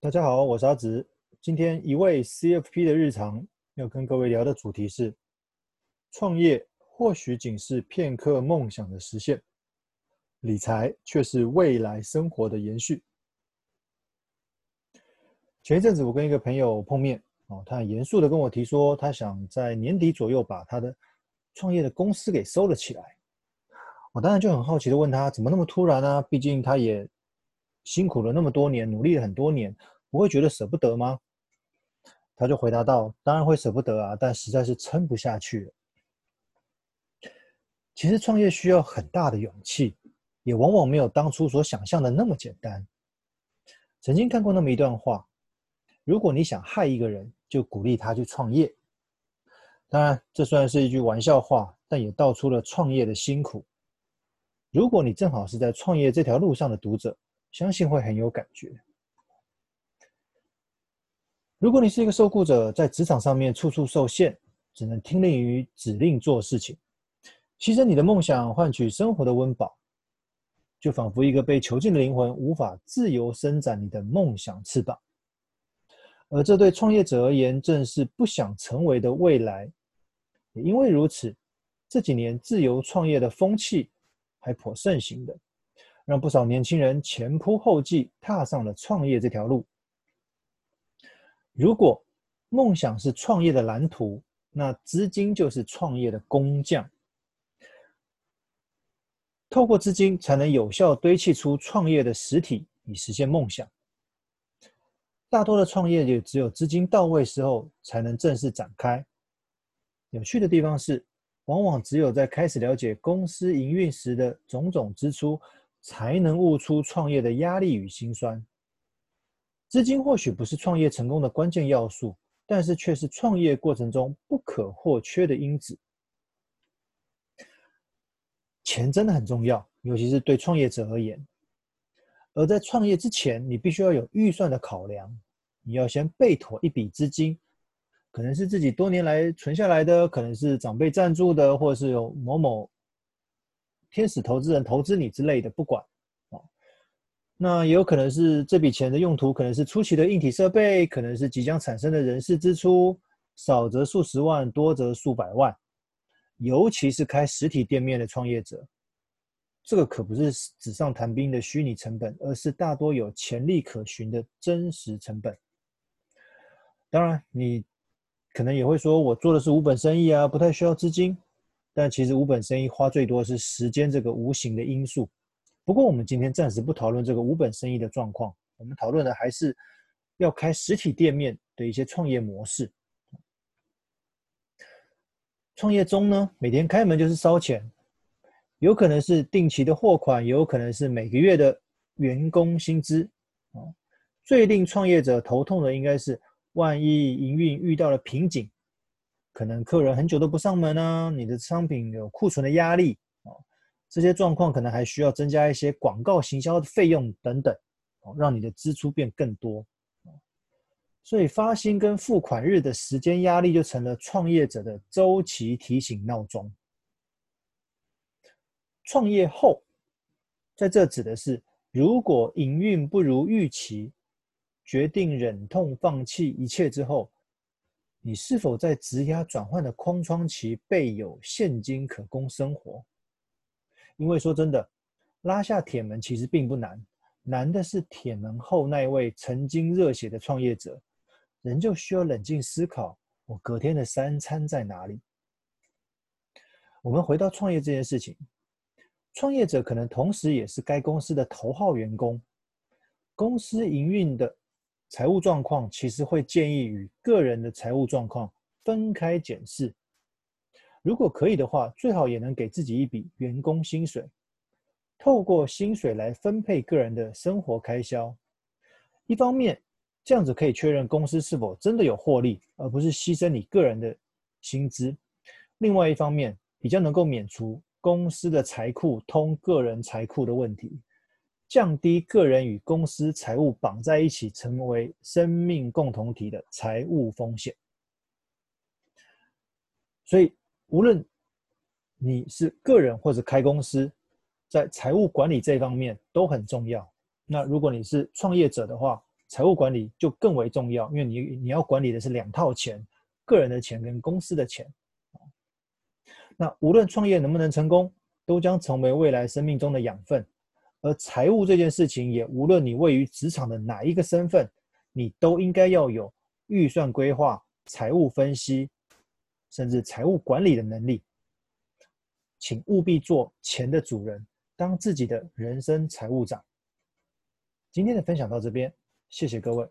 大家好，我是阿直。今天一位 CFP 的日常要跟各位聊的主题是：创业或许仅是片刻梦想的实现，理财却是未来生活的延续。前一阵子我跟一个朋友碰面，哦，他很严肃的跟我提说，他想在年底左右把他的创业的公司给收了起来。我当然就很好奇的问他，怎么那么突然呢？毕竟他也辛苦了那么多年，努力了很多年，不会觉得舍不得吗？他就回答道：“当然会舍不得啊，但实在是撑不下去了。其实创业需要很大的勇气，也往往没有当初所想象的那么简单。曾经看过那么一段话：如果你想害一个人，就鼓励他去创业。当然，这虽然是一句玩笑话，但也道出了创业的辛苦。如果你正好是在创业这条路上的读者。”相信会很有感觉。如果你是一个受雇者，在职场上面处处受限，只能听令于指令做事情，牺牲你的梦想换取生活的温饱，就仿佛一个被囚禁的灵魂无法自由伸展你的梦想翅膀。而这对创业者而言，正是不想成为的未来。也因为如此，这几年自由创业的风气还颇盛行的。让不少年轻人前仆后继踏上了创业这条路。如果梦想是创业的蓝图，那资金就是创业的工匠。透过资金，才能有效堆砌出创业的实体，以实现梦想。大多的创业也只有资金到位时候，才能正式展开。有趣的地方是，往往只有在开始了解公司营运时的种种支出。才能悟出创业的压力与辛酸。资金或许不是创业成功的关键要素，但是却是创业过程中不可或缺的因子。钱真的很重要，尤其是对创业者而言。而在创业之前，你必须要有预算的考量，你要先备妥一笔资金，可能是自己多年来存下来的，可能是长辈赞助的，或者是有某某。天使投资人投资你之类的，不管，那也有可能是这笔钱的用途，可能是初期的硬体设备，可能是即将产生的人事支出，少则数十万，多则数百万。尤其是开实体店面的创业者，这个可不是纸上谈兵的虚拟成本，而是大多有潜力可循的真实成本。当然，你可能也会说，我做的是无本生意啊，不太需要资金。但其实无本生意花最多是时间这个无形的因素。不过我们今天暂时不讨论这个无本生意的状况，我们讨论的还是要开实体店面的一些创业模式。创业中呢，每天开门就是烧钱，有可能是定期的货款，也有可能是每个月的员工薪资。啊，最令创业者头痛的应该是，万一营运遇到了瓶颈。可能客人很久都不上门啊，你的商品有库存的压力啊，这些状况可能还需要增加一些广告行销的费用等等，哦让你的支出变更多。所以发薪跟付款日的时间压力就成了创业者的周期提醒闹钟。创业后，在这指的是如果营运不如预期，决定忍痛放弃一切之后。你是否在质押转换的空窗期备有现金可供生活？因为说真的，拉下铁门其实并不难，难的是铁门后那位曾经热血的创业者，仍旧需要冷静思考：我隔天的三餐在哪里？我们回到创业这件事情，创业者可能同时也是该公司的头号员工，公司营运的。财务状况其实会建议与个人的财务状况分开检视。如果可以的话，最好也能给自己一笔员工薪水，透过薪水来分配个人的生活开销。一方面，这样子可以确认公司是否真的有获利，而不是牺牲你个人的薪资；另外一方面，比较能够免除公司的财库通个人财库的问题。降低个人与公司财务绑在一起，成为生命共同体的财务风险。所以，无论你是个人或者开公司，在财务管理这方面都很重要。那如果你是创业者的话，财务管理就更为重要，因为你你要管理的是两套钱，个人的钱跟公司的钱。那无论创业能不能成功，都将成为未来生命中的养分。而财务这件事情，也无论你位于职场的哪一个身份，你都应该要有预算规划、财务分析，甚至财务管理的能力。请务必做钱的主人，当自己的人生财务长。今天的分享到这边，谢谢各位。